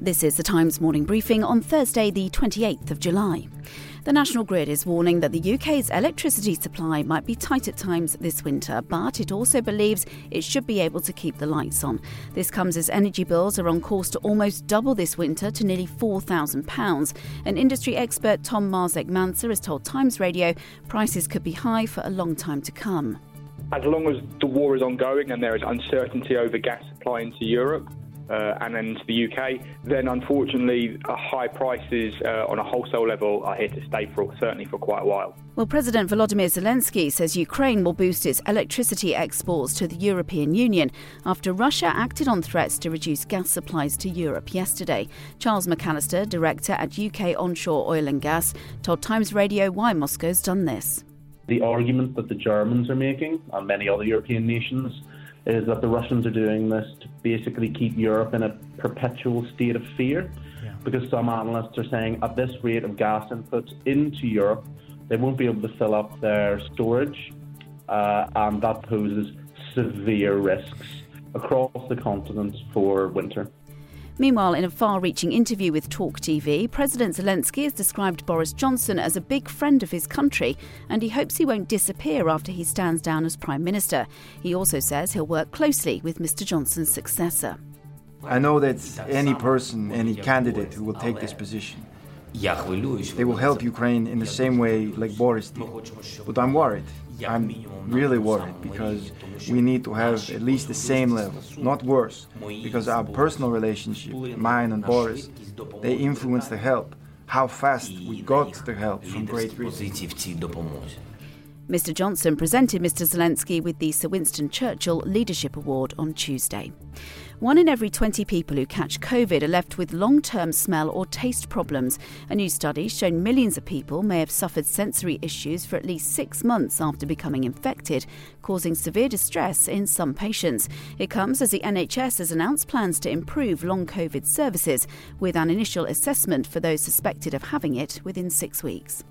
This is the Times morning briefing on Thursday, the 28th of July. The National Grid is warning that the UK's electricity supply might be tight at times this winter, but it also believes it should be able to keep the lights on. This comes as energy bills are on course to almost double this winter to nearly £4,000. An industry expert, Tom Marzec Manser, has told Times Radio prices could be high for a long time to come. As long as the war is ongoing and there is uncertainty over gas supply into Europe, uh, and then to the UK, then unfortunately, uh, high prices uh, on a wholesale level are here to stay for certainly for quite a while. Well, President Volodymyr Zelensky says Ukraine will boost its electricity exports to the European Union after Russia acted on threats to reduce gas supplies to Europe yesterday. Charles McAllister, director at UK Onshore Oil and Gas, told Times Radio why Moscow's done this. The argument that the Germans are making, and many other European nations, is that the Russians are doing this to basically keep Europe in a perpetual state of fear. Yeah. Because some analysts are saying at this rate of gas inputs into Europe, they won't be able to fill up their storage, uh, and that poses severe risks across the continent for winter. Meanwhile, in a far reaching interview with Talk TV, President Zelensky has described Boris Johnson as a big friend of his country and he hopes he won't disappear after he stands down as Prime Minister. He also says he'll work closely with Mr. Johnson's successor. I know that any person, any candidate who will take this position, they will help Ukraine in the same way like Boris did. But I'm worried. I'm really worried because we need to have at least the same level, not worse, because our personal relationship, mine and Boris, they influence the help, how fast we got the help from Great Britain. Mr. Johnson presented Mr. Zelensky with the Sir Winston Churchill Leadership Award on Tuesday. One in every 20 people who catch COVID are left with long term smell or taste problems. A new study shown millions of people may have suffered sensory issues for at least six months after becoming infected, causing severe distress in some patients. It comes as the NHS has announced plans to improve long COVID services, with an initial assessment for those suspected of having it within six weeks.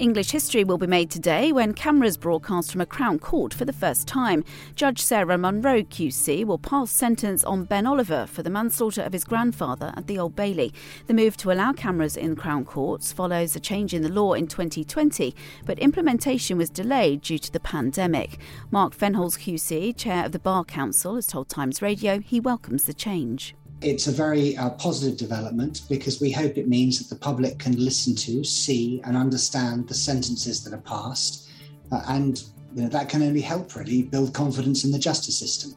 English history will be made today when cameras broadcast from a Crown Court for the first time. Judge Sarah Munro QC will pass sentence on Ben Oliver for the manslaughter of his grandfather at the Old Bailey. The move to allow cameras in Crown Courts follows a change in the law in 2020, but implementation was delayed due to the pandemic. Mark Fenhalls QC, chair of the Bar Council, has told Times Radio he welcomes the change. It's a very uh, positive development because we hope it means that the public can listen to, see, and understand the sentences that are passed. Uh, and you know, that can only help really build confidence in the justice system.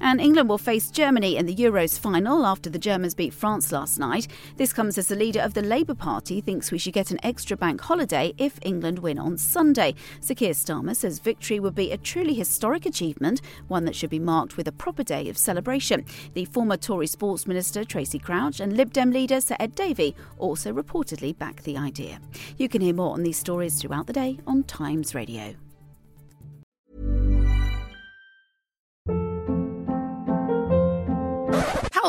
And England will face Germany in the Euros final after the Germans beat France last night. This comes as the leader of the Labour Party thinks we should get an extra bank holiday if England win on Sunday. Sir Keir Starmer says victory would be a truly historic achievement, one that should be marked with a proper day of celebration. The former Tory Sports Minister Tracey Crouch and Lib Dem leader Sir Ed Davey also reportedly back the idea. You can hear more on these stories throughout the day on Times Radio.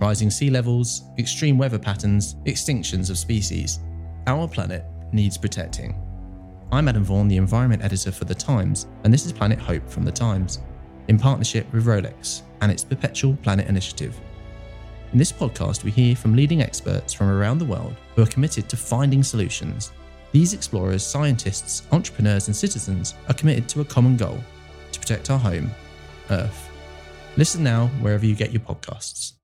rising sea levels, extreme weather patterns, extinctions of species. Our planet needs protecting. I'm Adam Vaughan, the environment editor for The Times, and this is Planet Hope from The Times, in partnership with Rolex and its Perpetual Planet Initiative. In this podcast, we hear from leading experts from around the world who are committed to finding solutions. These explorers, scientists, entrepreneurs, and citizens are committed to a common goal to protect our home, Earth. Listen now wherever you get your podcasts.